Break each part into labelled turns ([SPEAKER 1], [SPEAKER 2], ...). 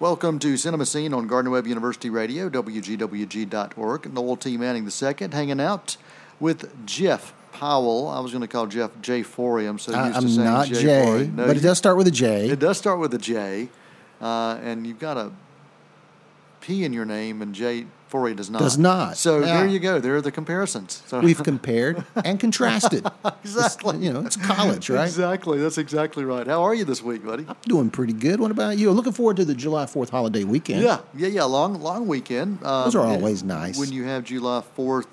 [SPEAKER 1] Welcome to Cinemascene on Gardner Webb University Radio, WGWG.org. Noel T. Manning II hanging out with Jeff Powell. I was going to call Jeff J. Forey. I'm so used
[SPEAKER 2] I,
[SPEAKER 1] to
[SPEAKER 2] I'm
[SPEAKER 1] saying
[SPEAKER 2] not
[SPEAKER 1] J.
[SPEAKER 2] Jay,
[SPEAKER 1] Forey. No,
[SPEAKER 2] but it
[SPEAKER 1] you-
[SPEAKER 2] does start with a J.
[SPEAKER 1] It does start with a J, uh, and you've got a P in your name, and J. Forey does not.
[SPEAKER 2] Does not.
[SPEAKER 1] So
[SPEAKER 2] Yeah.
[SPEAKER 1] there you go. There are the comparisons. So
[SPEAKER 2] We've compared and contrasted.
[SPEAKER 1] exactly.
[SPEAKER 2] It's, you know, it's college, right?
[SPEAKER 1] Exactly. That's exactly right. How are you this week, buddy?
[SPEAKER 2] I'm doing pretty good. What about you? Looking forward to the July 4th holiday weekend.
[SPEAKER 1] Yeah, yeah, yeah. Long, long weekend. Um,
[SPEAKER 2] Those are always nice.
[SPEAKER 1] When you have July Fourth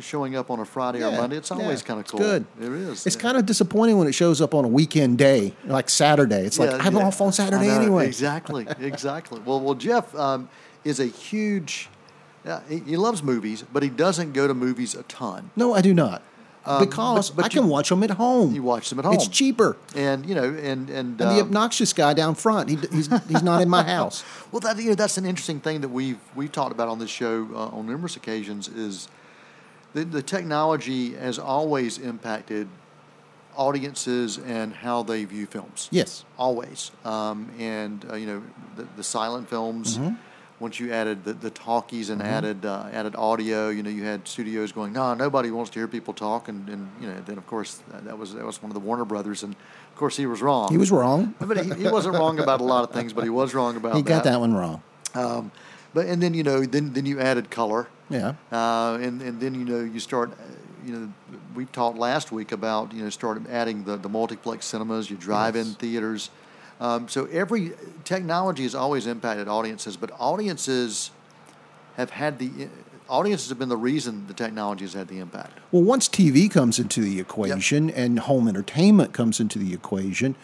[SPEAKER 1] showing up on a Friday or Monday, it's
[SPEAKER 2] yeah,
[SPEAKER 1] always kind of
[SPEAKER 2] it's
[SPEAKER 1] cool.
[SPEAKER 2] good.
[SPEAKER 1] It is.
[SPEAKER 2] It's kind of disappointing when it shows up on a weekend day, like Saturday. It's like, I'm
[SPEAKER 1] yeah.
[SPEAKER 2] off on Saturday anyway.
[SPEAKER 1] Exactly, exactly. well, well, Jeff um, is a huge. He, he loves movies, but he doesn't go to movies a ton.
[SPEAKER 2] No, I do not.
[SPEAKER 1] Um,
[SPEAKER 2] because
[SPEAKER 1] but- but
[SPEAKER 2] I
[SPEAKER 1] you-
[SPEAKER 2] can watch them at home.
[SPEAKER 1] You watch them at home.
[SPEAKER 2] It's cheaper.
[SPEAKER 1] and you know, and and,
[SPEAKER 2] And the
[SPEAKER 1] um,
[SPEAKER 2] obnoxious guy down front, he, he's, he's not in my house.
[SPEAKER 1] Well, that you know, that's an interesting thing that we've we've talked about on this show uh, on numerous occasions. Is the the technology has always impacted audiences and how they view films.
[SPEAKER 2] Yes.
[SPEAKER 1] always. Um, and uh, you know, the, the silent films.
[SPEAKER 2] Mm-hmm.
[SPEAKER 1] Once you added the, the talkies and added uh, added audio, you know, you had studios going, no, nobody wants to hear people talk, and, and you know, then of course that, that was that was one of the Warner Brothers, and of course he was wrong.
[SPEAKER 2] He was wrong.
[SPEAKER 1] but he, he wasn't wrong about a lot of things, but he was wrong about
[SPEAKER 2] He got that one wrong.
[SPEAKER 1] um, but and then you know, then then you added color,
[SPEAKER 2] Yeah.
[SPEAKER 1] uh, and and then you know you start, you know, we talked last week about you know start adding the the multiplex cinemas, your drive-in
[SPEAKER 2] Yes.
[SPEAKER 1] theaters. Um, so every technology has always impacted audiences, but audiences have had the audiences have been the reason the technology has had the impact.
[SPEAKER 2] Well, once TV comes into the equation and home entertainment comes into the equation,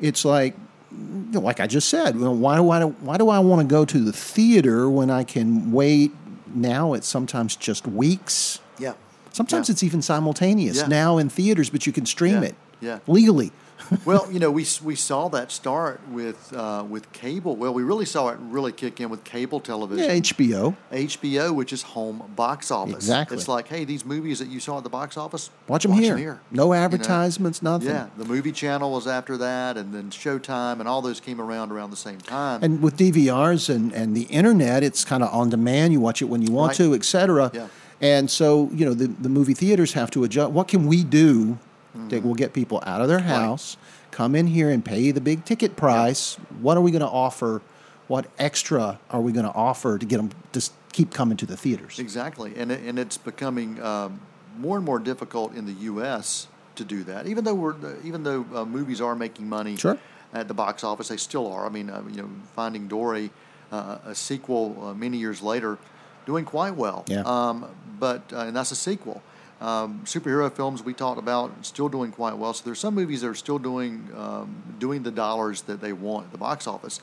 [SPEAKER 2] it's like, you know, like I just said, well, why do I why do I want to go to the theater when I can wait? Now it's sometimes just weeks.
[SPEAKER 1] Yeah.
[SPEAKER 2] Sometimes
[SPEAKER 1] Yeah.
[SPEAKER 2] it's even simultaneous
[SPEAKER 1] Yeah.
[SPEAKER 2] now in theaters, but you can stream
[SPEAKER 1] Yeah.
[SPEAKER 2] it
[SPEAKER 1] Yeah.
[SPEAKER 2] legally.
[SPEAKER 1] well, you know, we we saw that start with uh, with cable. Well, we really saw it really kick in with cable television.
[SPEAKER 2] Yeah, HBO.
[SPEAKER 1] HBO, which is home box office.
[SPEAKER 2] Exactly.
[SPEAKER 1] It's like, hey, these movies that you saw at the box office,
[SPEAKER 2] Watch them
[SPEAKER 1] watch
[SPEAKER 2] here.
[SPEAKER 1] 'em here.
[SPEAKER 2] No
[SPEAKER 1] You know?
[SPEAKER 2] advertisements, nothing.
[SPEAKER 1] Yeah, the movie channel was after that, and then Showtime, and all those came around around the same time.
[SPEAKER 2] And with DVRs and, and the internet, it's kind of on demand. You watch it when you want
[SPEAKER 1] Right.
[SPEAKER 2] to, et cetera.
[SPEAKER 1] Yeah.
[SPEAKER 2] And so, you know, the, the movie theaters have to adjust. What can we do
[SPEAKER 1] Mm-hmm.
[SPEAKER 2] that will get people out of their house, come in here and pay the big ticket price? What are we going to offer? What extra are we going to offer to get them to keep coming to the theaters?
[SPEAKER 1] Exactly, and it, and it's becoming um, more and more difficult in the U.S. to do that. Even though we're even though uh, movies are making money
[SPEAKER 2] Sure.
[SPEAKER 1] at the box office, they still are. I mean, uh, you know, Finding Dory, uh, a sequel uh, many years later, doing quite well.
[SPEAKER 2] Yeah.
[SPEAKER 1] Um, but uh, and that's a sequel. Um, superhero films we talked about still doing quite well. So there's some movies that are still doing um, doing the dollars that they want at the box office.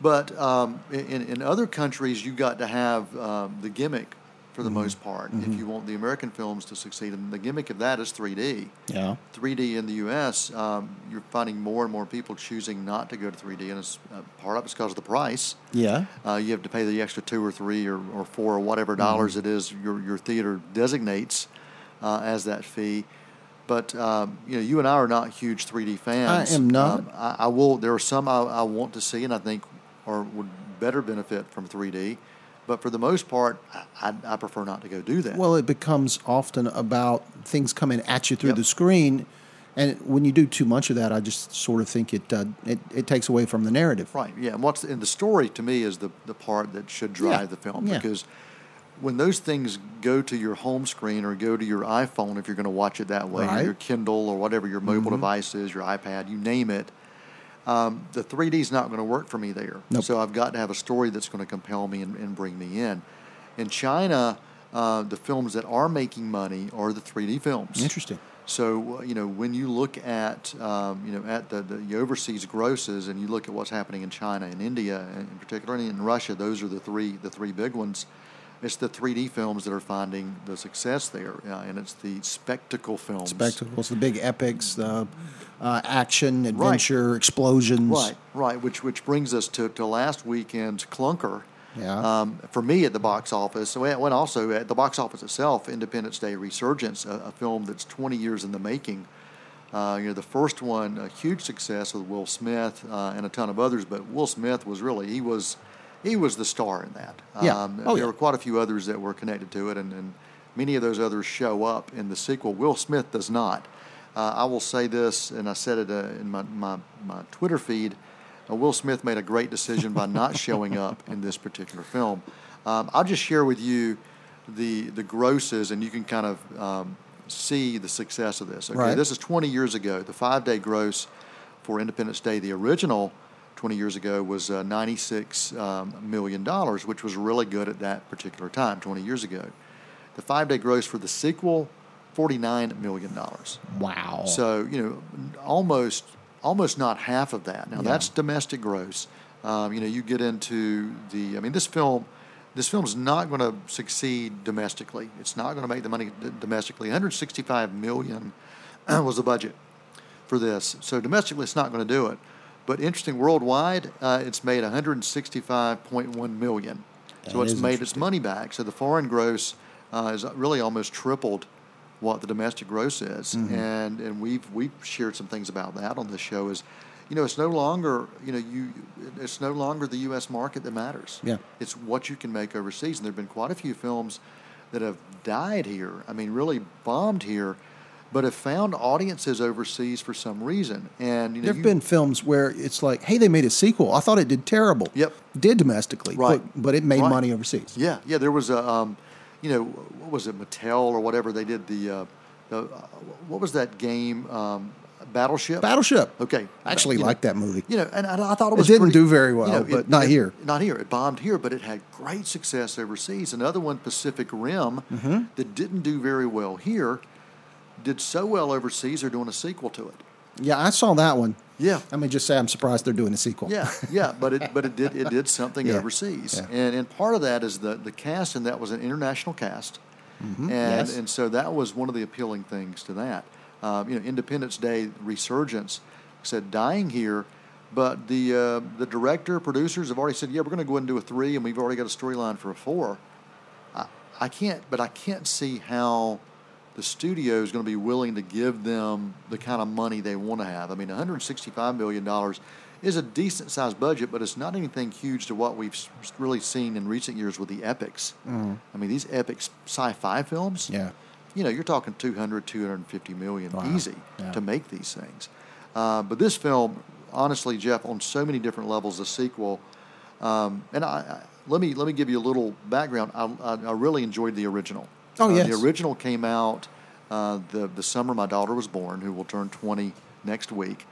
[SPEAKER 1] But um, in, in other countries, you got to have um, the gimmick for the most part if you want the American films to succeed. And the gimmick of that is 3D.
[SPEAKER 2] Yeah.
[SPEAKER 1] 3D in the U.S., um, you're finding more and more people choosing not to go to 3D, and it's, uh, part of it's because of the price.
[SPEAKER 2] Yeah.
[SPEAKER 1] Uh, you have to pay the extra two or three or, or four or whatever dollars it is your, your theater designates uh, as that fee. But um, you know, you and I are not huge 3D fans.
[SPEAKER 2] I am not.
[SPEAKER 1] Um, I, I will. There are some I, I want to see, and I think or would better benefit from 3D. But for the most part, I, I, prefer not to go do that.
[SPEAKER 2] Well, it becomes often about things coming at you through
[SPEAKER 1] Yep.
[SPEAKER 2] the screen, and when you do too much of that, I just sort of think it uh, it, it takes away from the narrative.
[SPEAKER 1] Right. Yeah. And what's in the story to me is the the part that should drive
[SPEAKER 2] Yeah,
[SPEAKER 1] the film
[SPEAKER 2] yeah.
[SPEAKER 1] because when those things go to your home screen or go to your iPhone, if you're going to watch it that way, or
[SPEAKER 2] Right.
[SPEAKER 1] your Kindle or whatever your mobile
[SPEAKER 2] Mm-hmm.
[SPEAKER 1] device is, your iPad, you name it. Um, the 3D is not going to work for me there.
[SPEAKER 2] Nope.
[SPEAKER 1] So I've got to have a story that's going to compel me and, and bring me in. In China, uh, the films that are making money are the 3D films.
[SPEAKER 2] Interesting.
[SPEAKER 1] So uh, you know when you look at um, you know at the, the overseas grosses and you look at what's happening in China and India in particular and particularly in Russia, those are the three the three big ones. It's the 3D films that are finding the success there, uh, and it's the spectacle films.
[SPEAKER 2] Spectacles, the big epics, the uh, action, adventure, explosions.
[SPEAKER 1] Right, right. Which which brings us to, to last weekend's clunker.
[SPEAKER 2] Yeah.
[SPEAKER 1] Um, for me at the box office, so and also at the box office itself, Independence Day Resurgence, a, a film that's 20 years in the making, Uh, you know, the first one, a huge success with Will Smith uh, and a ton of others, but Will Smith was really he was he was the star in that.
[SPEAKER 2] Yeah.
[SPEAKER 1] Um,
[SPEAKER 2] Oh,
[SPEAKER 1] there
[SPEAKER 2] yeah.
[SPEAKER 1] were quite a few others that were connected to it, and, and many of those others show up in the sequel. Will Smith does not. Uh, I will say this, and I said it uh, in my, my, my Twitter feed. Uh, Will Smith made a great decision by not showing up in this particular film. Um, I'll just share with you the the grosses, and you can kind of um, see the success of this. Okay,
[SPEAKER 2] Right.
[SPEAKER 1] this is 20 years ago. The five day gross for Independence Day, the original 20 years ago, was uh, 96 um, million dollars, which was really good at that particular time, 20 years ago. The five day gross for the sequel, 49 million dollars.
[SPEAKER 2] Wow.
[SPEAKER 1] So you know, almost almost not half of that. Now
[SPEAKER 2] Yeah.
[SPEAKER 1] that's domestic gross. Um, you know, you get into the. I mean, this film, this film is not going to succeed domestically. It's not going to make the money d- domestically. 165 million was the budget for this. So domestically, it's not going to do it. But interesting, worldwide, uh, it's made 165.1 million. So it's made its money back. So the foreign gross uh, is really almost tripled what the domestic gross is,
[SPEAKER 2] Mm-hmm.
[SPEAKER 1] and and we've we've shared some things about that on this show. Is you know it's no longer you know you it's no longer the U.S. market that matters.
[SPEAKER 2] Yeah.
[SPEAKER 1] it's what you can make overseas, and there've been quite a few films that have died here. I mean, really bombed here. But have found audiences overseas for some reason, and you know,
[SPEAKER 2] There have been films where it's like, hey, they made a sequel. I thought it did terrible.
[SPEAKER 1] Yep.
[SPEAKER 2] Did domestically,
[SPEAKER 1] Right.
[SPEAKER 2] but, but it made
[SPEAKER 1] Right.
[SPEAKER 2] money overseas.
[SPEAKER 1] Yeah, yeah. There was a, um, you know, what was it, Mattel or whatever? They did the, uh, the uh, what was that game? Um, Battleship.
[SPEAKER 2] Battleship.
[SPEAKER 1] Okay.
[SPEAKER 2] I actually
[SPEAKER 1] You know,
[SPEAKER 2] like that movie.
[SPEAKER 1] You know, and I, I thought it
[SPEAKER 2] It
[SPEAKER 1] was.
[SPEAKER 2] didn't
[SPEAKER 1] pretty-
[SPEAKER 2] do very well,
[SPEAKER 1] you know,
[SPEAKER 2] but not here.
[SPEAKER 1] Not here. It bombed here, but it had great success overseas. Another one, Pacific Rim,
[SPEAKER 2] Mm-hmm.
[SPEAKER 1] that didn't do very well here, did so well overseas. They're doing a sequel to it.
[SPEAKER 2] Yeah, I saw that one.
[SPEAKER 1] Yeah.
[SPEAKER 2] Let me just say I'm surprised they're doing a sequel.
[SPEAKER 1] Yeah, yeah, but it but it did it did something
[SPEAKER 2] Yeah,
[SPEAKER 1] overseas,
[SPEAKER 2] yeah.
[SPEAKER 1] and and part of that is the the cast, and that was an international cast, and
[SPEAKER 2] yes.
[SPEAKER 1] and so that was one of the appealing things to that. Um, you know, Independence Day resurgence said dying here, but the uh, the director producers have already said yeah we're going to go ahead and do a three, and we've already got a storyline for a four. I, I can't, but I can't see how the studio is going to be willing to give them the kind of money they want to have. I mean, 165 million dollars is a decent sized budget, but it's not anything huge to what we've really seen in recent years with the epics. I mean, these epic sci-fi films.
[SPEAKER 2] Mm-hmm. Yeah.
[SPEAKER 1] You know, you're talking 200, 250 million
[SPEAKER 2] Wow.
[SPEAKER 1] easy
[SPEAKER 2] Yeah.
[SPEAKER 1] to make these things. Uh, but this film, honestly, Jeff, on so many different levels, the sequel, um, and I, I let me let me give you a little background. I, I, I really enjoyed the original.
[SPEAKER 2] Oh,
[SPEAKER 1] Uh,
[SPEAKER 2] yes.
[SPEAKER 1] the original came out uh, the the summer my daughter was born, who will turn 20 next week.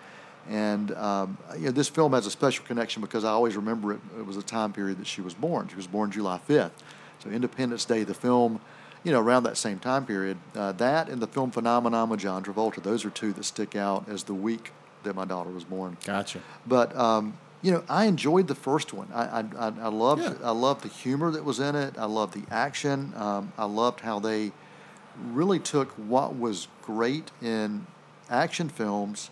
[SPEAKER 1] And um, you know, this film has a special connection because I always remember it. It was a time period that she was born. She was born July 5th, so Independence Day, the film, you know, around that same time period. Uh, that and the film Phenomenon with John Travolta. Those are two that stick out as the week that my daughter was born.
[SPEAKER 2] Gotcha.
[SPEAKER 1] But um, you know, I enjoyed the first one. I I, I, loved
[SPEAKER 2] Yeah.
[SPEAKER 1] I loved the humor that was in it. I loved the action. Um, I loved how they really took what was great in action films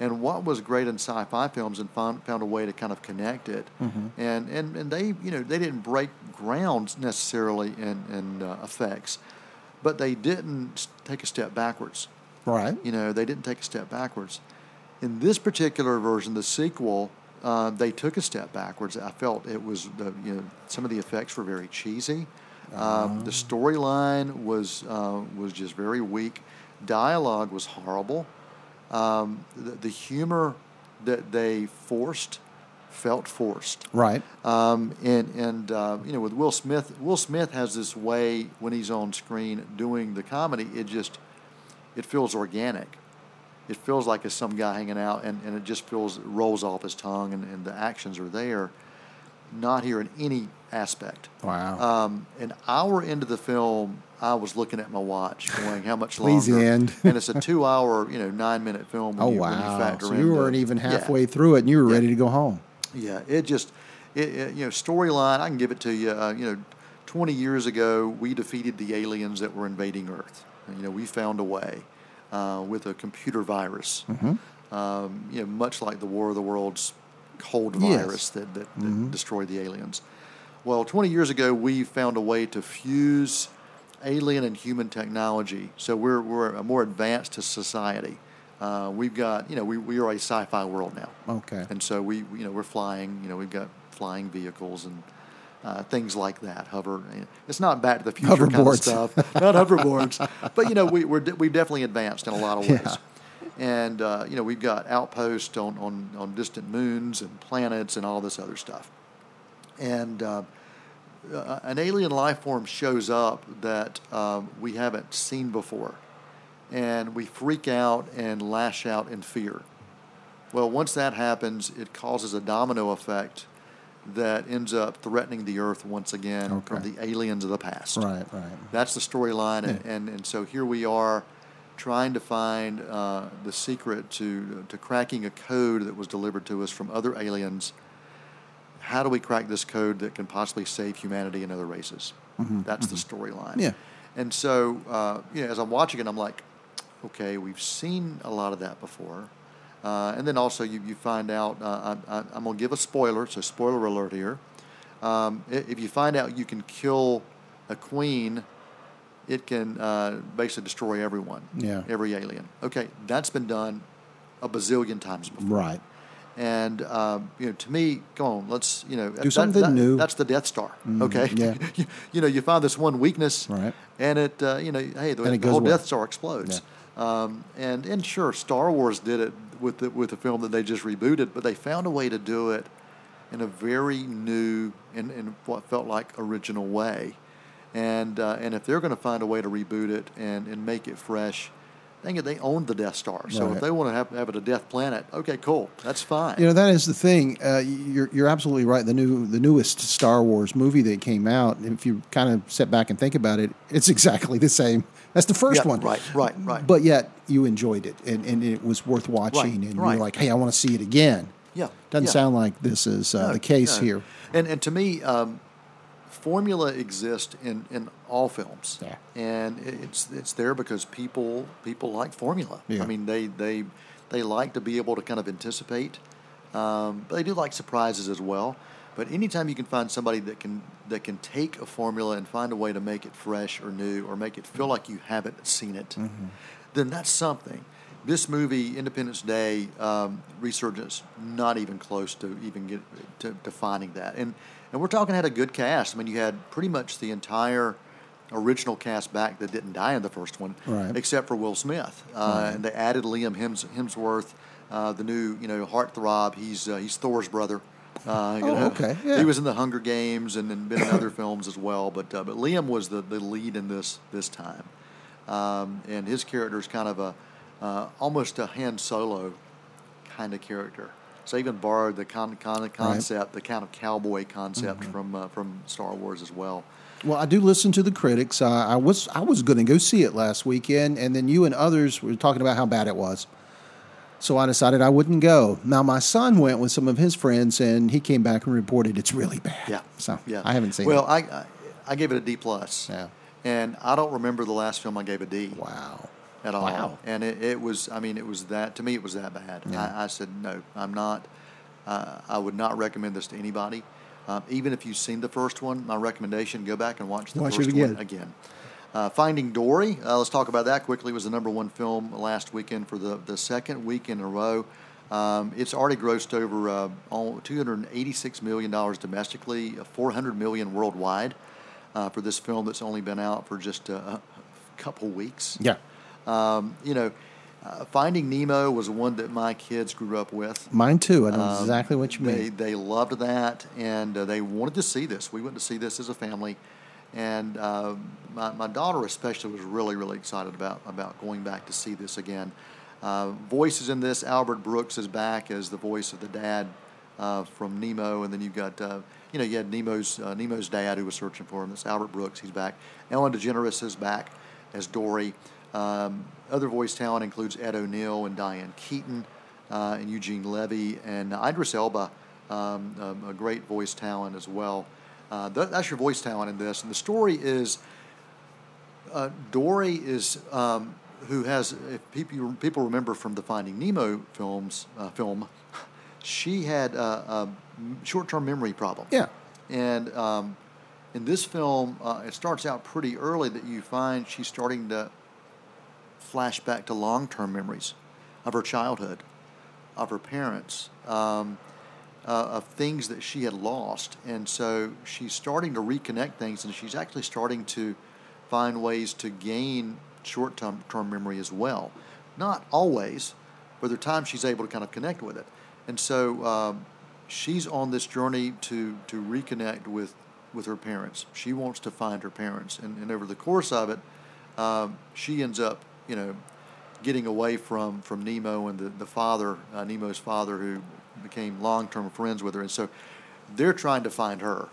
[SPEAKER 1] and what was great in sci-fi films and found found a way to kind of connect it. And and and they you know they didn't break ground necessarily in in uh, effects, but they didn't take a step backwards.
[SPEAKER 2] Right.
[SPEAKER 1] You know, they didn't take a step backwards. In this particular version, the sequel, uh, they took a step backwards. I felt it was, the, you know, some of the effects were very cheesy. Um, the storyline was uh, was just very weak. Dialogue was horrible. Um, the, the humor that they forced felt forced.
[SPEAKER 2] Right.
[SPEAKER 1] Um, and and uh, you know, with Will Smith, Will Smith has this way when he's on screen doing the comedy. It just it feels organic. It feels like it's some guy hanging out, and, and it just feels rolls off his tongue, and, and the actions are there. Not here in any aspect.
[SPEAKER 2] Wow.
[SPEAKER 1] Um, an hour into the film, I was looking at my watch, going, "How much
[SPEAKER 2] Please
[SPEAKER 1] longer?"
[SPEAKER 2] end.
[SPEAKER 1] and it's a two-hour, you know, nine-minute film. When
[SPEAKER 2] oh
[SPEAKER 1] you, you
[SPEAKER 2] wow.
[SPEAKER 1] factor
[SPEAKER 2] So you weren't even
[SPEAKER 1] Yeah.
[SPEAKER 2] halfway through it, and you were
[SPEAKER 1] Yeah.
[SPEAKER 2] ready to go home.
[SPEAKER 1] Yeah, it just, it, it, you know, storyline. I can give it to you. Uh, you know, 20 years ago, we defeated the aliens that were invading Earth. You know, we found a way uh, with a computer virus. Um, you know, much like the War of the Worlds cold
[SPEAKER 2] Yes.
[SPEAKER 1] virus that, that, that destroyed the aliens. Well, 20 years ago, we found a way to fuse alien and human technology. So we're, we're a more advanced society. Uh, we've got, you know, we, we are a sci-fi world now.
[SPEAKER 2] Okay.
[SPEAKER 1] And so we, you know, we're flying. You know, we've got flying vehicles and uh, things like that. Hover. It's not Back to the Future kind of stuff. Not hoverboards. but you know, we we're, we've definitely advanced in a lot of ways.
[SPEAKER 2] Yeah.
[SPEAKER 1] And uh, you know, we've got outposts on, on on distant moons and planets and all this other stuff. And uh, uh, an alien life form shows up that um, we haven't seen before, and we freak out and lash out in fear. Well, once that happens, it causes a domino effect that ends up threatening the Earth once again from the aliens of the past.
[SPEAKER 2] Right, right.
[SPEAKER 1] That's the storyline, and,
[SPEAKER 2] Yeah.
[SPEAKER 1] and, and so here we are trying to find uh, the secret to, to cracking a code that was delivered to us from other aliens. How do we crack this code that can possibly save humanity and other races? That's the storyline.
[SPEAKER 2] Mm-hmm, Yeah.
[SPEAKER 1] And so, uh, you know, as I'm watching it, I'm like, okay, we've seen a lot of that before. Uh, and then also, you, you find out, uh, I, I, I'm going to give a spoiler, so spoiler alert here. Um, if you find out you can kill a queen, it can uh, basically destroy everyone,
[SPEAKER 2] Yeah.
[SPEAKER 1] every alien. Okay, that's been done a bazillion times before.
[SPEAKER 2] Right.
[SPEAKER 1] And um, you know, to me, go on, let's you know, that-
[SPEAKER 2] something
[SPEAKER 1] that-
[SPEAKER 2] new.
[SPEAKER 1] That's the Death Star. Okay,
[SPEAKER 2] yeah.
[SPEAKER 1] you, you know, you find this one weakness,
[SPEAKER 2] Right.
[SPEAKER 1] And it, uh, you know, hey, the, the whole
[SPEAKER 2] well.
[SPEAKER 1] Death Star explodes. Um, and and sure, Star Wars did it with the, with the film that they just rebooted, but they found a way to do it in a very new and in what felt like original way. And uh, and if they're going to find a way to reboot it and, and make it fresh, dang it, they owned the Death Star. So
[SPEAKER 2] Right.
[SPEAKER 1] if they want to have, have it a Death Planet, okay, cool, that's fine.
[SPEAKER 2] You know that is the thing. Uh, you're you're absolutely right. The new the newest Star Wars movie that came out, if you kind of sit back and think about it, it's exactly the same. That's the first
[SPEAKER 1] Yeah,
[SPEAKER 2] one.
[SPEAKER 1] right, right, right.
[SPEAKER 2] But yet you enjoyed it, and, and it was worth watching, and
[SPEAKER 1] right.
[SPEAKER 2] you're like, hey, I want to see it again.
[SPEAKER 1] yeah,
[SPEAKER 2] Doesn't
[SPEAKER 1] yeah.
[SPEAKER 2] sound like this is uh,
[SPEAKER 1] No,
[SPEAKER 2] the case
[SPEAKER 1] no.
[SPEAKER 2] here.
[SPEAKER 1] And and to me, um, formula exists in, in all films.
[SPEAKER 2] Yeah.
[SPEAKER 1] And it's it's there because people people like formula.
[SPEAKER 2] Yeah.
[SPEAKER 1] I mean, they they they like to be able to kind of anticipate, um, but they do like surprises as well. But anytime you can find somebody that can that can take a formula and find a way to make it fresh or new or make it feel like you haven't seen it, then that's something. This movie, Independence Day, um, Resurgence, not even close to even get to, to finding that. And and we're talking had a good cast. I mean, you had pretty much the entire original cast back that didn't die in the first one,
[SPEAKER 2] Right.
[SPEAKER 1] except for Will Smith. Uh, And they added Liam Hems- Hemsworth, uh, the new you know heartthrob. He's uh, he's Thor's brother. Uh,
[SPEAKER 2] Oh, okay, yeah.
[SPEAKER 1] He was in the Hunger Games and, and been in other films as well. But uh, but Liam was the, the lead in this this time, um, and his character is kind of a uh, almost a Han Solo kind of character. So even borrowed the con- con- concept, the kind of cowboy concept
[SPEAKER 2] Mm-hmm.
[SPEAKER 1] from uh, from Star Wars as well.
[SPEAKER 2] Well, I do listen to the critics. Uh, I was I was going to go see it last weekend, and then you and others were talking about how bad it was. So I decided I wouldn't go. Now my son went with some of his friends, and he came back and reported it's really bad.
[SPEAKER 1] Yeah.
[SPEAKER 2] So
[SPEAKER 1] yeah.
[SPEAKER 2] I haven't seen
[SPEAKER 1] Well,
[SPEAKER 2] it.
[SPEAKER 1] I, I I gave it a D plus.
[SPEAKER 2] Yeah.
[SPEAKER 1] And I don't remember the last film I gave a D
[SPEAKER 2] Wow.
[SPEAKER 1] at all.
[SPEAKER 2] Wow.
[SPEAKER 1] And it, it was I mean it was that to me it was that bad.
[SPEAKER 2] Yeah.
[SPEAKER 1] I, I said no, I'm not. Uh, I would not recommend this to anybody. Um, even if you've seen the first one, my recommendation: go back and watch the
[SPEAKER 2] Watch
[SPEAKER 1] first
[SPEAKER 2] again.
[SPEAKER 1] one again. Uh, Finding Dory. Uh, let's talk about that quickly. Was the number one film last weekend for the the second week in a row. Um, it's already grossed over uh, 286 million dollars domestically, uh, 400 million worldwide uh, for this film that's only been out for just a, a couple weeks.
[SPEAKER 2] Yeah.
[SPEAKER 1] Um, you know, uh, Finding Nemo was one that my kids grew up with.
[SPEAKER 2] Mine too. I know
[SPEAKER 1] Um,
[SPEAKER 2] exactly what you
[SPEAKER 1] They
[SPEAKER 2] mean.
[SPEAKER 1] they loved that, and uh, they wanted to see this. We went to see this as a family, and uh, my my daughter especially was really really excited about about going back to see this again. Uh, voices in this: Albert Brooks is back as the voice of the dad uh, from Nemo, and then you've got uh, you know you had Nemo's uh, Nemo's dad who was searching for him. That's Albert Brooks. He's back. Ellen DeGeneres is back as Dory. Um, other voice talent includes Ed O'Neill and Diane Keaton uh, and Eugene Levy and Idris Elba, um, um, a great voice talent as well. Uh, that, that's your voice talent in this. And the story is uh, Dory is um, who has if people people remember from the Finding Nemo films uh, film, she had a, a short-term memory problem.
[SPEAKER 2] Yeah.
[SPEAKER 1] And um, in this film, uh, it starts out pretty early that you find she's starting to flash back to long-term memories of her childhood, of her parents, um, uh, of things that she had lost. And so she's starting to reconnect things, and she's actually starting to find ways to gain short term memory as well. Not always, but there are times she's able to kind of connect with it. And so um, she's on this journey to, to reconnect with, with her parents. She wants to find her parents. And, and over the course of it, um, she ends up, you know, getting away from, from Nemo and the, the father, uh, Nemo's father, who became long term friends with her. And so they're trying to find her.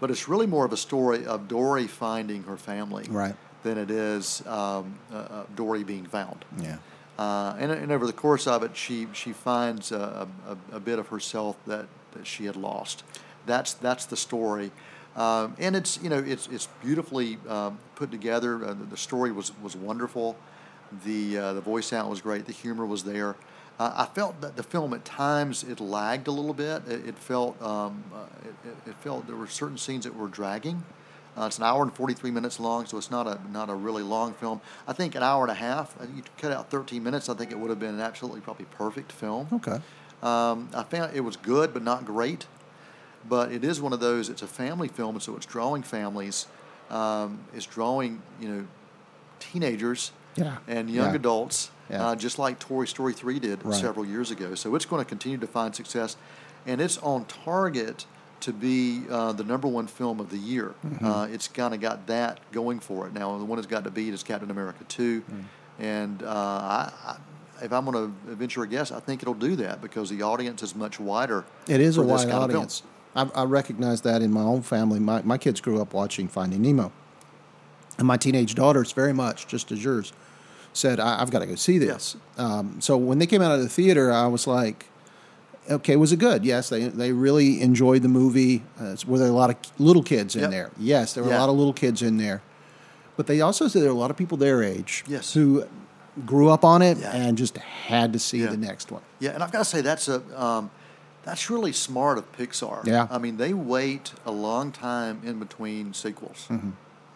[SPEAKER 1] But it's really more of a story of Dory finding her family
[SPEAKER 2] right.
[SPEAKER 1] than it is um, uh, uh Dory being found.
[SPEAKER 2] Yeah.
[SPEAKER 1] Uh, and, and, over the course of it, she, she finds a, a, a, bit of herself that, that she had lost. That's, that's the story. Um, and it's, you know, it's, it's beautifully um, put together. Uh, the, the, story was, was wonderful. The, uh, the voice out was great. The humor was there. Uh, I felt that the film at times it lagged a little bit. It, it felt um, uh, it, it, felt there were certain scenes that were dragging. Uh, it's an hour and 43 minutes long, so it's not a not a really long film. I think an hour and a half. Uh, you cut out 13 minutes. I think it would have been an absolutely probably perfect film.
[SPEAKER 2] Okay.
[SPEAKER 1] Um, I found it was good, but not great. But it is one of those. It's a family film, and so it's drawing families. Um, it's drawing you know teenagers
[SPEAKER 2] yeah.
[SPEAKER 1] and young
[SPEAKER 2] yeah.
[SPEAKER 1] adults
[SPEAKER 2] yeah.
[SPEAKER 1] uh, just like Toy Story 3 did
[SPEAKER 2] right.
[SPEAKER 1] several years ago. So it's going to continue to find success, and it's on target to be uh, the number one film of the year.
[SPEAKER 2] Mm-hmm.
[SPEAKER 1] Uh, it's kind of got that going for it. Now, the one that's got to beat is Captain America 2. Mm. And uh, I, I, if I'm going to venture a guess, I think it'll do that because the audience is much wider.
[SPEAKER 2] It is a wide audience. I, I, recognize that in my own family. My, my kids grew up watching Finding Nemo. And my teenage daughters, very much, just as yours said, I, have got to go see this. Yeah. Um, so when they came out of the theater, I was like, okay, was it good? Yes, they they really enjoyed the movie. Uh, were there a lot of little kids in yep. there? Yes, there were yeah. a lot of little kids in there. But they also said there were a lot of people their age
[SPEAKER 1] yes.
[SPEAKER 2] who grew up on it yeah. and just had to see the next one.
[SPEAKER 1] Yeah, and I've got to say that's a um, that's really smart of Pixar.
[SPEAKER 2] Yeah,
[SPEAKER 1] I mean they wait a long time in between sequels.
[SPEAKER 2] Mm-hmm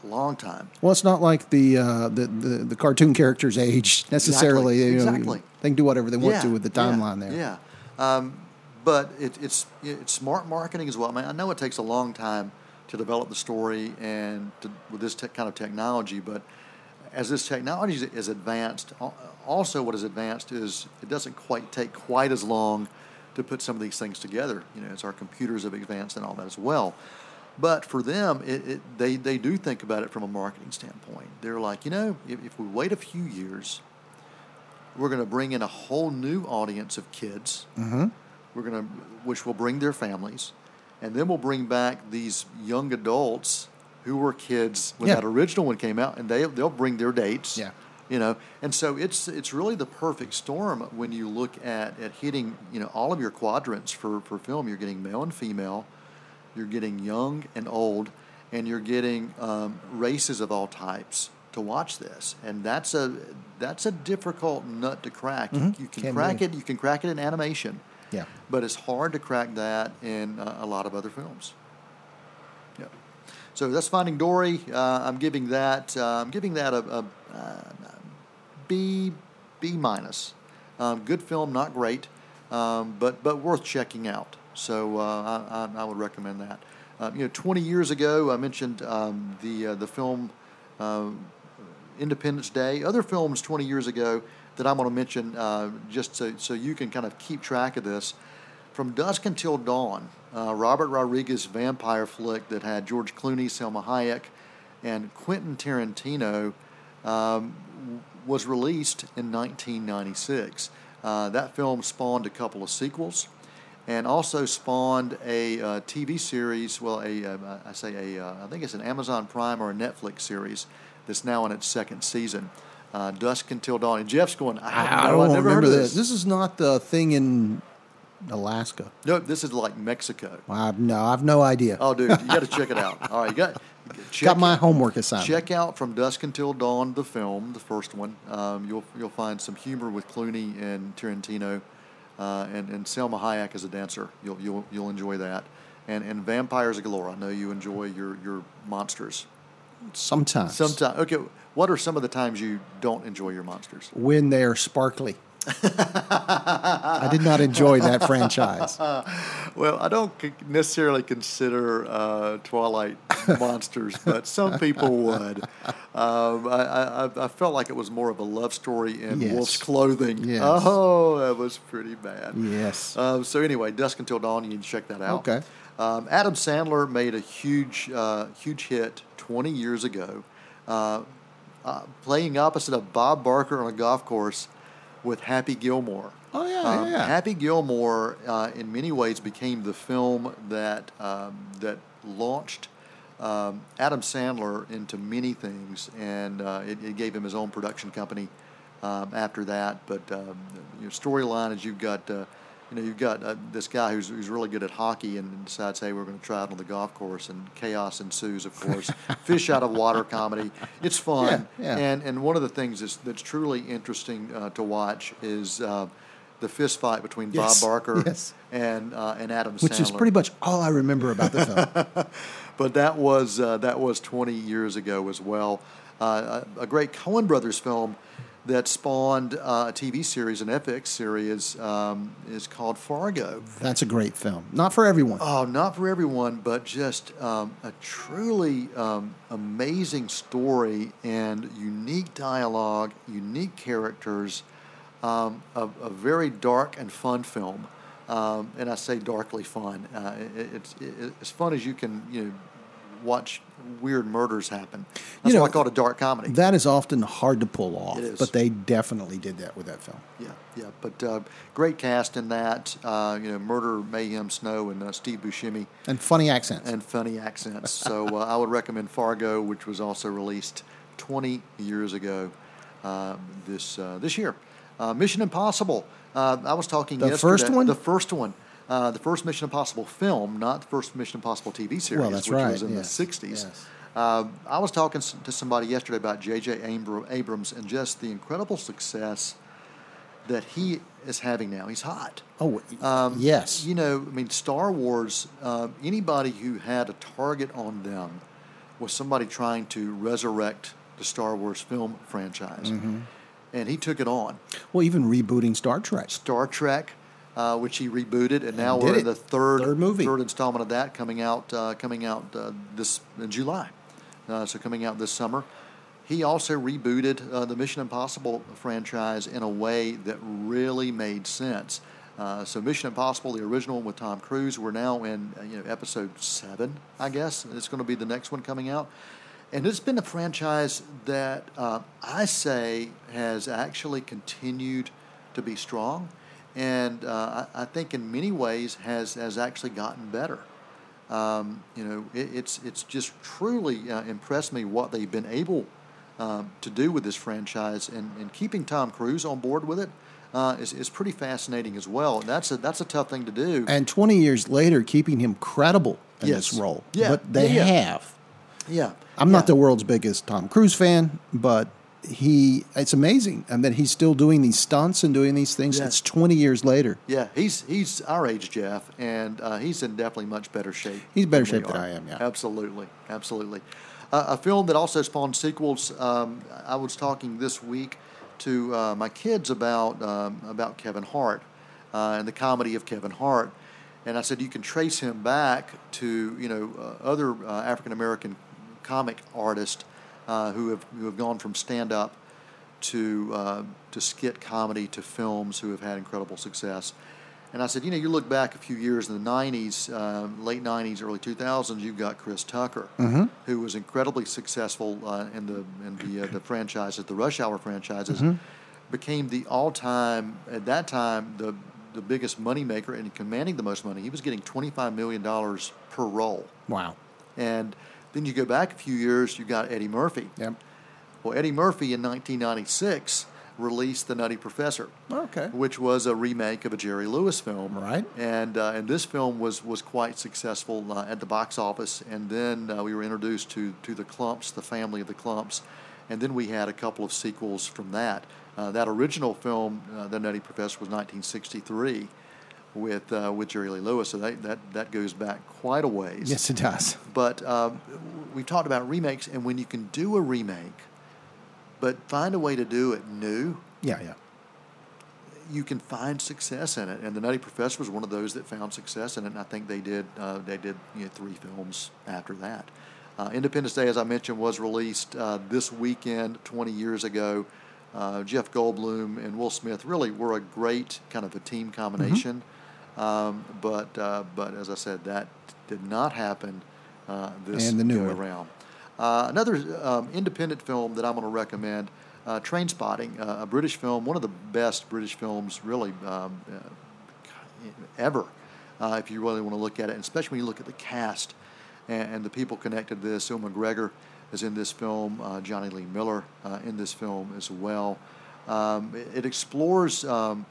[SPEAKER 1] long time.
[SPEAKER 2] Well, it's not like the uh, the, the, the cartoon characters age necessarily.
[SPEAKER 1] Exactly.
[SPEAKER 2] You know,
[SPEAKER 1] exactly.
[SPEAKER 2] They can do whatever they want
[SPEAKER 1] yeah.
[SPEAKER 2] to with the timeline
[SPEAKER 1] yeah.
[SPEAKER 2] there.
[SPEAKER 1] Yeah. Um, but it, it's it's smart marketing as well. I mean, I know it takes a long time to develop the story and to, with this te- kind of technology, but as this technology is advanced, also what is advanced is it doesn't quite take quite as long to put some of these things together. You know, as our computers have advanced and all that as well. But for them, it, it, they, they do think about it from a marketing standpoint. They're like, you know, if, if we wait a few years, we're going to bring in a whole new audience of kids.
[SPEAKER 2] Mm-hmm.
[SPEAKER 1] We're going to, which will bring their families, and then we'll bring back these young adults who were kids when
[SPEAKER 2] yeah.
[SPEAKER 1] that original one came out, and they they'll bring their dates.
[SPEAKER 2] Yeah.
[SPEAKER 1] You know, and so it's it's really the perfect storm when you look at, at hitting you know all of your quadrants for, for film. You're getting male and female, you're getting young and old, and you're getting um, races of all types to watch this, and that's a that's a difficult nut to crack.
[SPEAKER 2] Mm-hmm.
[SPEAKER 1] You, you, can, can crack it. You can crack it in animation.
[SPEAKER 2] Yeah.
[SPEAKER 1] But it's hard to crack that in uh, a lot of other films. Yeah. So that's Finding Dory. Uh, I'm giving that. Uh, I'm giving that a, a, a uh, B B minus. Um, good film, not great, um, but but worth checking out. So uh, I, I, would recommend that. Uh, you know, 20 years ago, I mentioned um, the uh, the film uh, Independence Day. Other films 20 years ago that I'm going to mention uh, just so, so you can kind of keep track of this. From Dusk Until Dawn, uh, Robert Rodriguez vampire flick that had George Clooney, Salma Hayek, and Quentin Tarantino um, was released in 1996. Uh, that film spawned a couple of sequels and also spawned a uh, TV series. Well, a uh, I say a uh, I think it's an Amazon Prime or a Netflix series that's now in its second season. Uh, Dusk Until Dawn. And Jeff's going. I,
[SPEAKER 2] I don't
[SPEAKER 1] never
[SPEAKER 2] remember
[SPEAKER 1] this.
[SPEAKER 2] this. This is not the thing in Alaska.
[SPEAKER 1] No, this is like Mexico.
[SPEAKER 2] I've, no, I've no idea.
[SPEAKER 1] Oh, dude, you got to check it out. All right, you got.
[SPEAKER 2] Check got my homework assignment.
[SPEAKER 1] Check out From Dusk Until Dawn, the film, the first one. Um, you'll you'll find some humor with Clooney and Tarantino uh, and, and Salma Hayek as a dancer. You'll, you'll, you'll enjoy that. And, and Vampires Galore. I know you enjoy your, your monsters.
[SPEAKER 2] Sometimes.
[SPEAKER 1] Sometimes. Okay. What are some of the times you don't enjoy your monsters?
[SPEAKER 2] When they're sparkly. I did not enjoy that franchise.
[SPEAKER 1] Well, I don't necessarily consider uh, Twilight monsters, but some people would. Um, I, I, I felt like it was more of a love story in
[SPEAKER 2] Yes.
[SPEAKER 1] wolf's clothing.
[SPEAKER 2] Yes.
[SPEAKER 1] Oh, that was pretty bad.
[SPEAKER 2] Yes.
[SPEAKER 1] Um, so anyway, Dusk Until Dawn, you need to check that out.
[SPEAKER 2] Okay.
[SPEAKER 1] Um, Adam Sandler made a huge, uh, huge hit 20 years ago, uh, uh, playing opposite of Bob Barker on a golf course with Happy Gilmore.
[SPEAKER 2] Oh, yeah,
[SPEAKER 1] Um,
[SPEAKER 2] yeah.
[SPEAKER 1] Happy Gilmore, uh, in many ways, became the film that um, that launched um, Adam Sandler into many things, and uh, it, it gave him his own production company um, after that. But um, your storyline is you've got. Uh, you know, you've got uh, this guy who's, who's really good at hockey and decides, hey, we're going to try it on the golf course, and chaos ensues, of course. Fish out of water comedy. It's fun.
[SPEAKER 2] Yeah, yeah.
[SPEAKER 1] And, and one of the things that's, that's truly interesting uh, to watch is uh, the fist fight between
[SPEAKER 2] Yes,
[SPEAKER 1] Bob Barker
[SPEAKER 2] yes.
[SPEAKER 1] and, uh, and Adam
[SPEAKER 2] Which
[SPEAKER 1] Sandler.
[SPEAKER 2] is pretty much all I remember about the film.
[SPEAKER 1] But that was, uh, that was 20 years ago as well. Uh, a, a great Coen Brothers film that spawned uh, a TV series, an FX series, um, is called Fargo.
[SPEAKER 2] That's a great film. Not for everyone.
[SPEAKER 1] Oh, not for everyone, but just um, a truly um, amazing story and unique dialogue, unique characters, um, a, a very dark and fun film. Um, and I say darkly fun. Uh, it, it's it, as fun as you can, you know, watch weird murders happen. That's
[SPEAKER 2] You know,
[SPEAKER 1] why I call it a dark comedy.
[SPEAKER 2] That is often hard to pull off, but they definitely did that with that film.
[SPEAKER 1] Yeah, yeah, but uh, great cast in that. Uh, you know, Murder, Mayhem, Snow, and uh, Steve Buscemi.
[SPEAKER 2] And funny accents.
[SPEAKER 1] and funny accents. so uh, I would recommend Fargo, which was also released 20 years ago uh, this uh, this year. Uh, Mission Impossible. Uh, I was talking
[SPEAKER 2] The
[SPEAKER 1] yesterday.
[SPEAKER 2] first one?
[SPEAKER 1] The first one. Uh, the first Mission Impossible film, not the first Mission Impossible TV series,
[SPEAKER 2] Well,
[SPEAKER 1] which
[SPEAKER 2] right,
[SPEAKER 1] was in
[SPEAKER 2] yes,
[SPEAKER 1] the 60s.
[SPEAKER 2] yes.
[SPEAKER 1] Uh, I was talking to somebody yesterday about J.J. Abrams and just the incredible success that he is having now. He's hot.
[SPEAKER 2] oh,
[SPEAKER 1] Um,
[SPEAKER 2] yes.
[SPEAKER 1] You know, I mean, Star Wars, uh, anybody who had a target on them was somebody trying to resurrect the Star Wars film franchise.
[SPEAKER 2] Mm-hmm.
[SPEAKER 1] And he took it on.
[SPEAKER 2] well, even rebooting Star Trek.
[SPEAKER 1] Star Trek, uh, which he rebooted, and now
[SPEAKER 2] Did
[SPEAKER 1] we're
[SPEAKER 2] it.
[SPEAKER 1] in the third,
[SPEAKER 2] Third movie.
[SPEAKER 1] third installment of that coming out uh, coming out uh, this in July. Uh, so coming out this summer. He also rebooted uh, the Mission Impossible franchise in a way that really made sense. Uh, so Mission Impossible, the original one with Tom Cruise, we're now in you know episode seven, I guess. It's going to be the next one coming out. And it's been a franchise that uh, I say has actually continued to be strong, and uh, I, I think in many ways has has actually gotten better. Um, you know, it, it's it's just truly uh, impressed me what they've been able um, to do with this franchise, and, and keeping Tom Cruise on board with it uh, is is pretty fascinating as well. And that's a that's a tough thing to do.
[SPEAKER 2] And 20 years later, keeping him credible in
[SPEAKER 1] Yes.
[SPEAKER 2] this role.
[SPEAKER 1] Yeah,
[SPEAKER 2] But they
[SPEAKER 1] yeah.
[SPEAKER 2] have.
[SPEAKER 1] yeah,
[SPEAKER 2] I'm
[SPEAKER 1] yeah.
[SPEAKER 2] not the world's biggest Tom Cruise fan, but he it's amazing. I mean, he's still doing these stunts and doing these things.
[SPEAKER 1] Yeah.
[SPEAKER 2] It's 20 years later.
[SPEAKER 1] Yeah, he's he's our age, Jeff, and uh, he's in definitely much better shape.
[SPEAKER 2] He's better shape than. I am, yeah.
[SPEAKER 1] absolutely, absolutely. Uh, a film that also spawned sequels. Um, I was talking this week to uh, my kids about um, about Kevin Hart uh, and the comedy of Kevin Hart, and I said you can trace him back to you know uh, other uh, African American comic artists uh, who have who have gone from stand up to uh, to skit comedy to films who have had incredible success. And I said, you know, you look back a few years in the '90s, uh, late '90s, early 2000s. You've got Chris Tucker, who was incredibly successful uh, in the in the uh, the franchises, the Rush Hour franchises, became the all-time at that time the the biggest moneymaker and commanding the most money. He was getting 25 million dollars per role.
[SPEAKER 2] Wow.
[SPEAKER 1] And then you go back a few years, you got Eddie Murphy.
[SPEAKER 2] Yep.
[SPEAKER 1] Well, Eddie Murphy in 1996 released The Nutty Professor,
[SPEAKER 2] Okay.
[SPEAKER 1] which was a remake of a Jerry Lewis film.
[SPEAKER 2] Right.
[SPEAKER 1] And uh, and this film was was quite successful uh, at the box office. And then uh, we were introduced to to the Clumps, the family of the Clumps, and then we had a couple of sequels from that. Uh, that original film, uh, The Nutty Professor, was 1963. With uh, with Jerry Lee Lewis, so that, that that goes back quite a ways.
[SPEAKER 2] Yes, it does.
[SPEAKER 1] But um, we've talked about remakes, and when you can do a remake, but find a way to do it new,
[SPEAKER 2] Yeah, yeah.
[SPEAKER 1] you can find success in it, and the Nutty Professor was one of those that found success in it. And I think they did uh, they did you know, three films after that. Uh, Independence Day, as I mentioned, was released uh, this weekend 20 years ago. Uh, Jeff Goldblum and Will Smith really were a great kind of a team combination.
[SPEAKER 2] Mm-hmm.
[SPEAKER 1] Um, but uh, but as I said, that did not happen uh, this
[SPEAKER 2] And the new
[SPEAKER 1] go around. Uh, another um, independent film that I'm going to recommend, uh, Trainspotting, uh, a British film, one of the best British films really um, uh, ever, uh, if you really want to look at it, and especially when you look at the cast and, and the people connected to this. Will McGregor is in this film, uh, Jonny Lee Miller uh, in this film as well. Um, it, it explores. Um,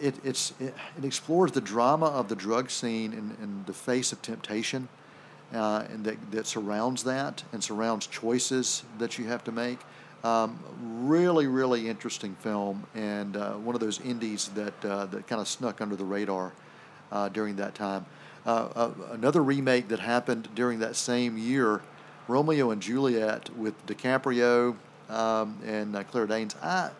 [SPEAKER 1] it, it's, it, it explores the drama of the drug scene in, in the face of temptation uh, and that, that surrounds that and surrounds choices that you have to make. Um, really, really interesting film, and uh, one of those indies that uh, that kind of snuck under the radar uh, during that time. Uh, uh, another remake that happened during that same year, Romeo and Juliet with DiCaprio um, and Claire Danes. I,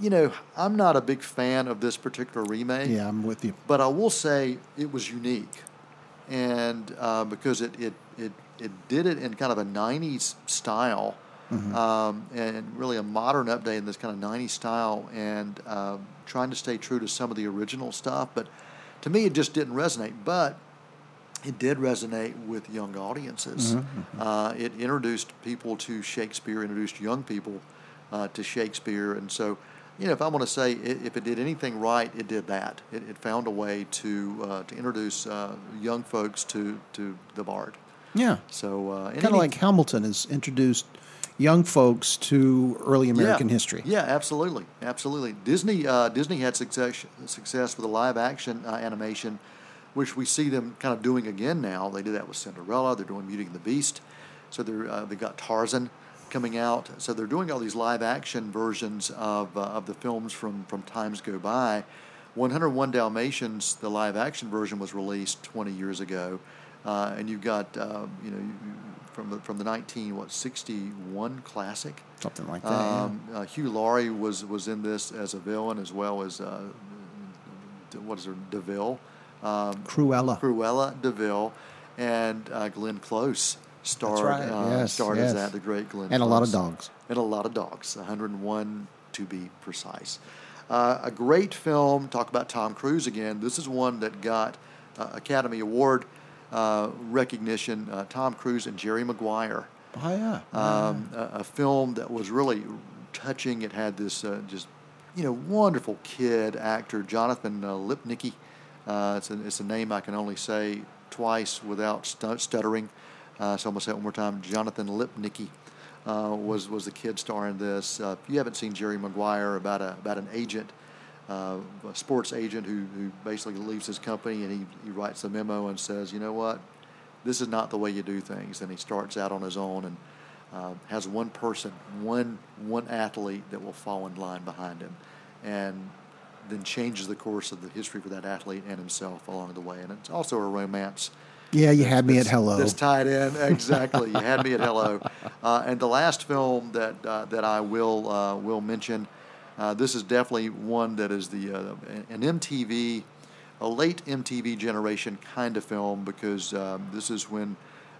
[SPEAKER 1] you know, I'm not a big fan of this particular remake.
[SPEAKER 2] Yeah, I'm with you.
[SPEAKER 1] But I will say it was unique, and uh, because it, it it it did it in kind of a '90s style, um, and really a modern update in this kind of '90s style, and um, trying to stay true to some of the original stuff. But to me, it just didn't resonate. But it did resonate with young audiences. Uh, it introduced people to Shakespeare, introduced young people uh, to Shakespeare, and so you know, if I want to say if it did anything right, it did that. It, it found a way to uh, to introduce uh, young folks to to the Bard.
[SPEAKER 2] Yeah.
[SPEAKER 1] So uh,
[SPEAKER 2] Kind of
[SPEAKER 1] any-
[SPEAKER 2] like Hamilton has introduced young folks to early American
[SPEAKER 1] yeah,
[SPEAKER 2] history.
[SPEAKER 1] Yeah, absolutely, absolutely. Disney uh, Disney had success success with a live action uh, animation, which we see them kind of doing again now. They did that with Cinderella. They're doing Beauty and the Beast. So they're uh, they got Tarzan coming out. So they're doing all these live action versions of uh, of the films from from times go by. 101 Dalmatians, the live action version was released 20 years ago, uh, and you've got uh, you know from the from the 19 what 61 classic.
[SPEAKER 2] Something like that. yeah.
[SPEAKER 1] Um, uh, Hugh Laurie was was in this as a villain as well as uh, what is her de Vil, um,
[SPEAKER 2] Cruella.
[SPEAKER 1] Cruella de Vil, and uh, Glenn Close starred
[SPEAKER 2] right,
[SPEAKER 1] uh,
[SPEAKER 2] yes,
[SPEAKER 1] starred as that the great Glenn
[SPEAKER 2] And a lot of dogs.
[SPEAKER 1] and a lot of dogs 101 to be precise. Uh, a great film. Talk about Tom Cruise again. This is one that got uh, Academy Award uh, recognition. Uh, Tom Cruise and Jerry Maguire
[SPEAKER 2] Oh, yeah.
[SPEAKER 1] um, a, a film that was really touching. It had this uh, just, you know, wonderful kid actor, Jonathan uh, Lipnicki. Uh, it's, a, it's a name I can only say twice without stu- stuttering. Uh, so I'm to say it one more time. Jonathan Lipnicki uh, was, was the kid star in this. Uh, if you haven't seen Jerry Maguire, about, a, about an agent, uh, a sports agent who, who basically leaves his company and he, he writes a memo and says, you know what, this is not the way you do things. And he starts out on his own and uh, has one person, one one athlete that will fall in line behind him, and then changes the course of the history for that athlete and himself along the way. And it's also a romance.
[SPEAKER 2] Yeah, you had me at hello.
[SPEAKER 1] This tied in exactly. you had me at hello. Uh, and the last film that uh, that I will uh, will mention, uh, this is definitely one that is the uh, an MTV, a late MTV generation kind of film because um, this is when,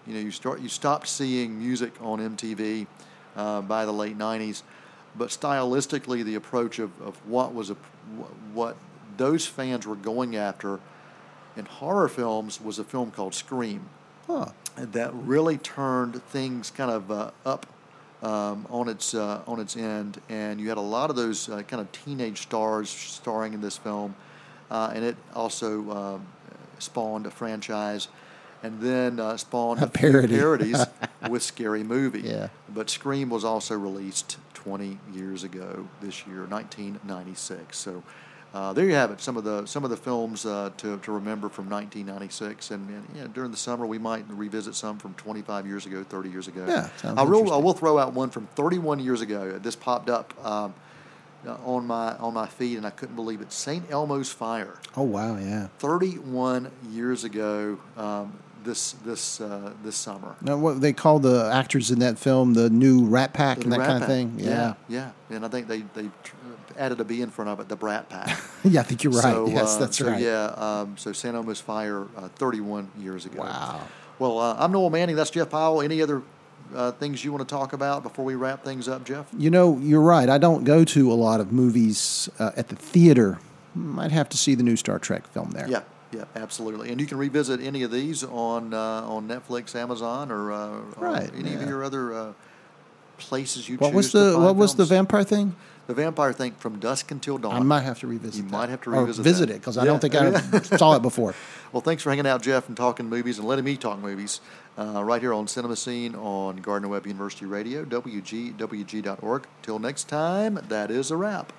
[SPEAKER 1] you know, you start you stopped seeing music on MTV uh, by the late '90s, but stylistically the approach of, of what was a what those fans were going after in horror films was a film called Scream
[SPEAKER 2] Huh.
[SPEAKER 1] that really turned things kind of uh, up um, on its uh, on its end, and you had a lot of those uh, kind of teenage stars starring in this film, uh, and it also um, spawned a franchise, and then uh, spawned
[SPEAKER 2] A parody.
[SPEAKER 1] parodies with Scary Movie.
[SPEAKER 2] Yeah.
[SPEAKER 1] But Scream was also released 20 years ago this year, 1996. So. Uh, there you have it. Some of the some of the films uh, to, to remember from 1996, and, and yeah, during the summer we might revisit some from 25 years ago, 30 years ago.
[SPEAKER 2] Yeah,
[SPEAKER 1] I will I will throw out one from 31 years ago. This popped up um, uh, on my on my feed, and I couldn't believe it. Saint Elmo's Fire.
[SPEAKER 2] Oh, wow, yeah.
[SPEAKER 1] 31 years ago, um, this this uh, this summer.
[SPEAKER 2] Now, what they call the actors in that film, the new Rat Pack
[SPEAKER 1] The
[SPEAKER 2] and that
[SPEAKER 1] Rat
[SPEAKER 2] kind of thing. Yeah.
[SPEAKER 1] yeah, yeah. And I think they they added a B in front of it, the Brat Pack.
[SPEAKER 2] Yeah, I think you're right.
[SPEAKER 1] So,
[SPEAKER 2] yes,
[SPEAKER 1] uh,
[SPEAKER 2] that's
[SPEAKER 1] so
[SPEAKER 2] right.
[SPEAKER 1] Yeah, um, so San Elmo's Fire, uh, 31 years ago.
[SPEAKER 2] Wow.
[SPEAKER 1] Well, uh, I'm Noel Manning. That's Jeff Powell. Any other uh, things you want to talk about before we wrap things up, Jeff?
[SPEAKER 2] You know, you're right. I don't go to a lot of movies uh, at the theater. Might have to see the new Star Trek film there.
[SPEAKER 1] Yeah, yeah, absolutely. And you can revisit any of these on uh, on Netflix, Amazon, or, uh,
[SPEAKER 2] Right,
[SPEAKER 1] any of your other uh, places you
[SPEAKER 2] What
[SPEAKER 1] choose
[SPEAKER 2] was the What was the vampire thing?
[SPEAKER 1] The vampire thing from dusk until dawn.
[SPEAKER 2] I might have to revisit.
[SPEAKER 1] You
[SPEAKER 2] that.
[SPEAKER 1] might have to
[SPEAKER 2] Or
[SPEAKER 1] revisit
[SPEAKER 2] visit
[SPEAKER 1] that.
[SPEAKER 2] it because I don't think I saw it before.
[SPEAKER 1] Well, thanks for hanging out, Jeff, and talking movies and letting me talk movies uh, right here on Cinemascene on Gardner-Webb University Radio, WGWG.org. Till next time, that is a wrap.